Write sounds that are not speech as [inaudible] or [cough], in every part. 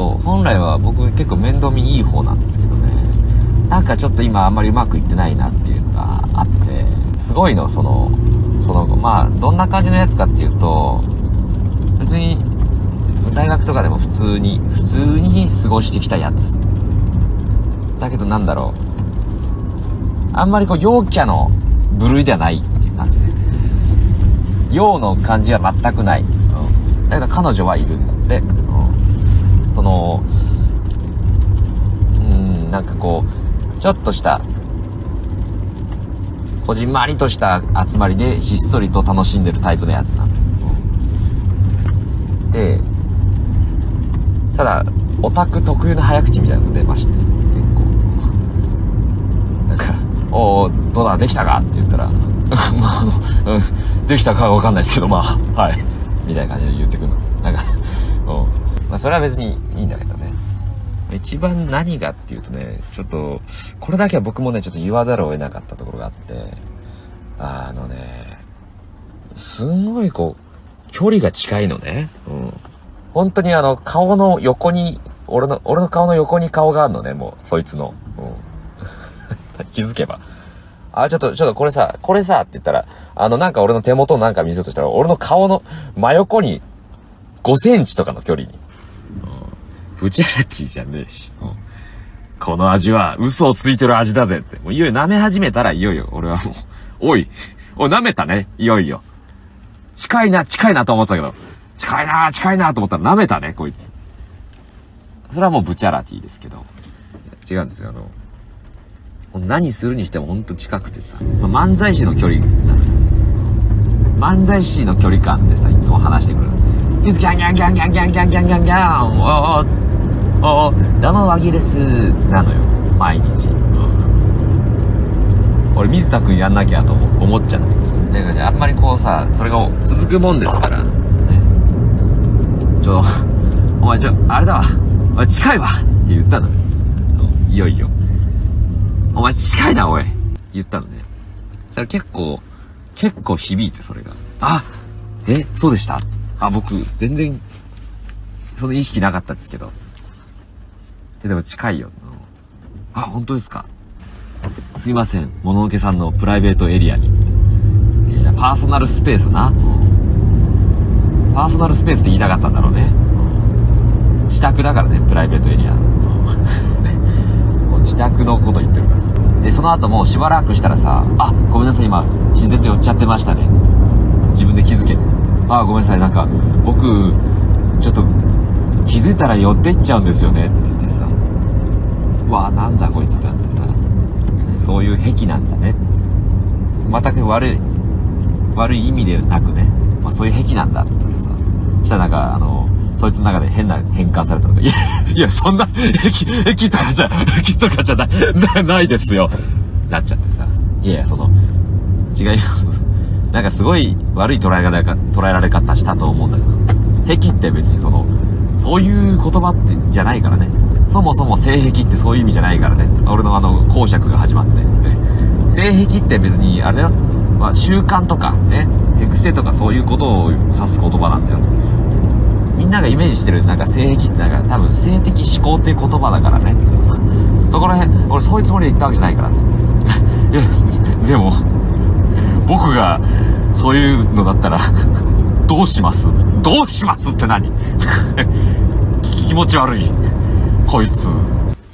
そう本来は僕結構面倒見いい方なんですけどね。なんかちょっと今あんまりうまくいってないなっていうのがあってすごいのそのそのまあどんな感じのやつかっていうと別に大学とかでも普通に普通に過ごしてきたやつ。だけどなんだろう。あんまりこう陽キャの部類ではないっていう感じ。で陽の感じは全くない、うん、だけど彼女はいるんだって、うん、そのうんなんかこうちょっとした、こじんまりとした集まりでひっそりと楽しんでるタイプのやつなの。で、ただ、オタク特有の早口みたいなの出まして、結構。なんか、おおどうだ、できたか？って言ったら、[laughs] まあ、の、うん、できたかはわかんないですけど、まあ、はい。みたいな感じで言ってくるの。なんか、うん。まあ、それは別にいいんだけどね。一番何がっていうとね、ちょっと、これだけは僕もね、ちょっと言わざるを得なかったところがあって、あのね、すんごいこう、距離が近いのね。うん。本当にあの、顔の横に、俺の、俺の顔の横に顔があるのね、もう、そいつの。うん。[laughs] 気づけば。あ、ちょっと、ちょっとこれさ、これさ、って言ったら、あの、なんか俺の手元なんか見せようとしたら、俺の顔の真横に5センチとかの距離にブチャラティじゃねえし。この味は嘘をついてる味だぜって。もういよいよ舐め始めたらいよいよ俺はもう、おい、おい舐めたね、いよいよ。近いな、近いなと思ったけど、近いな、近いなと思ったら舐めたね、こいつ。それはもうブチャラティですけど。違うんですよ、あの、何するにしてもほんと近くてさ、まあ、漫才師の距離なの。漫才師の距離感でさ、いつも話してくる。ギズギャンギャンギャンギャンギャンギャンギャンギャンギャンおーあどうも和牛ですなのよ。毎日、うん、俺水田君やんなきゃと思っちゃうんですよ。だからあんまりこうさそれが続くもんですから、ね、ちょ [laughs] お前ちょあれだわ。お前近いわ。って言ったのよいよいよ。お前近いなおい。言ったのね。それ結構結構響いてそれが。あえそうでした？あ僕全然その意識なかったですけどでも近いよ。あ、本当ですか。すいません。もののけさんのプライベートエリアに。いや、パーソナルスペースな。パーソナルスペースって言いたかったんだろうね。自宅だからね、プライベートエリア。も [laughs] う自宅のこと言ってるからさ。で、その後もうしばらくしたらさ、あ、ごめんなさい、今、自然と寄っちゃってましたね。自分で気づけて。あ、ごめんなさい、なんか、僕、ちょっと、気づいたら寄ってっちゃうんですよねって言ってさ。うわなんだこいつってなってさ、そういう癖なんだね。全く悪い、悪い意味でなくね、まあそういう癖なんだって言ったらさ、したらなんか、あの、そいつの中で変な変換されたとか、いや、いや、そんな、駅、駅とかじゃ、駅とかじゃな、な、ないですよ。なっちゃってさ。いやいや、その、違います。なんかすごい悪い捉えられか、捉えられ方したと思うんだけど、癖って別にその、そういう言葉ってじゃないからね。そもそも性癖ってそういう意味じゃないからね。俺のあの、公爵が始まって。性癖って別に、あれだよ。まあ、習慣とか、ね、手癖とかそういうことを指す言葉なんだよ。みんながイメージしてるなんか性癖ってなんか多分性的思考っていう言葉だからね。そこら辺、俺そういうつもりで言ったわけじゃないからね。[laughs] いや、でも、僕がそういうのだったらどうします？どうしますって何？[laughs] 気持ち悪い。こいつ。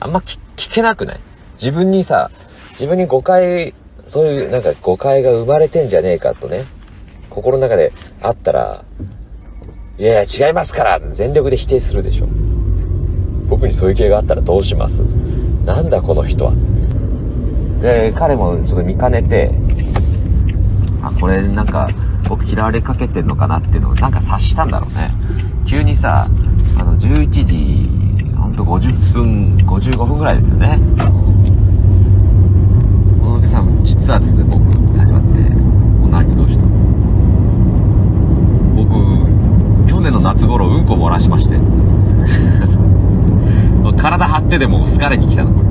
あんま聞けなくない？自分にさ、自分に誤解、そういうなんか誤解が生まれてんじゃねえかとね、心の中であったら、いやいや違いますから全力で否定するでしょ。僕にそういう系があったらどうします？なんだこの人は？で、彼もちょっと見かねて、あ、これなんか僕嫌われかけてんのかなっていうのをなんか察したんだろうね。急にさ、あの、11時と50分、55分ぐらいですよね。小野木さん、実はですね、僕、始まって、もう何どうした僕、去年の夏頃、うんこ漏らしまして。[laughs] 体張ってでも好かれに来たの、これ。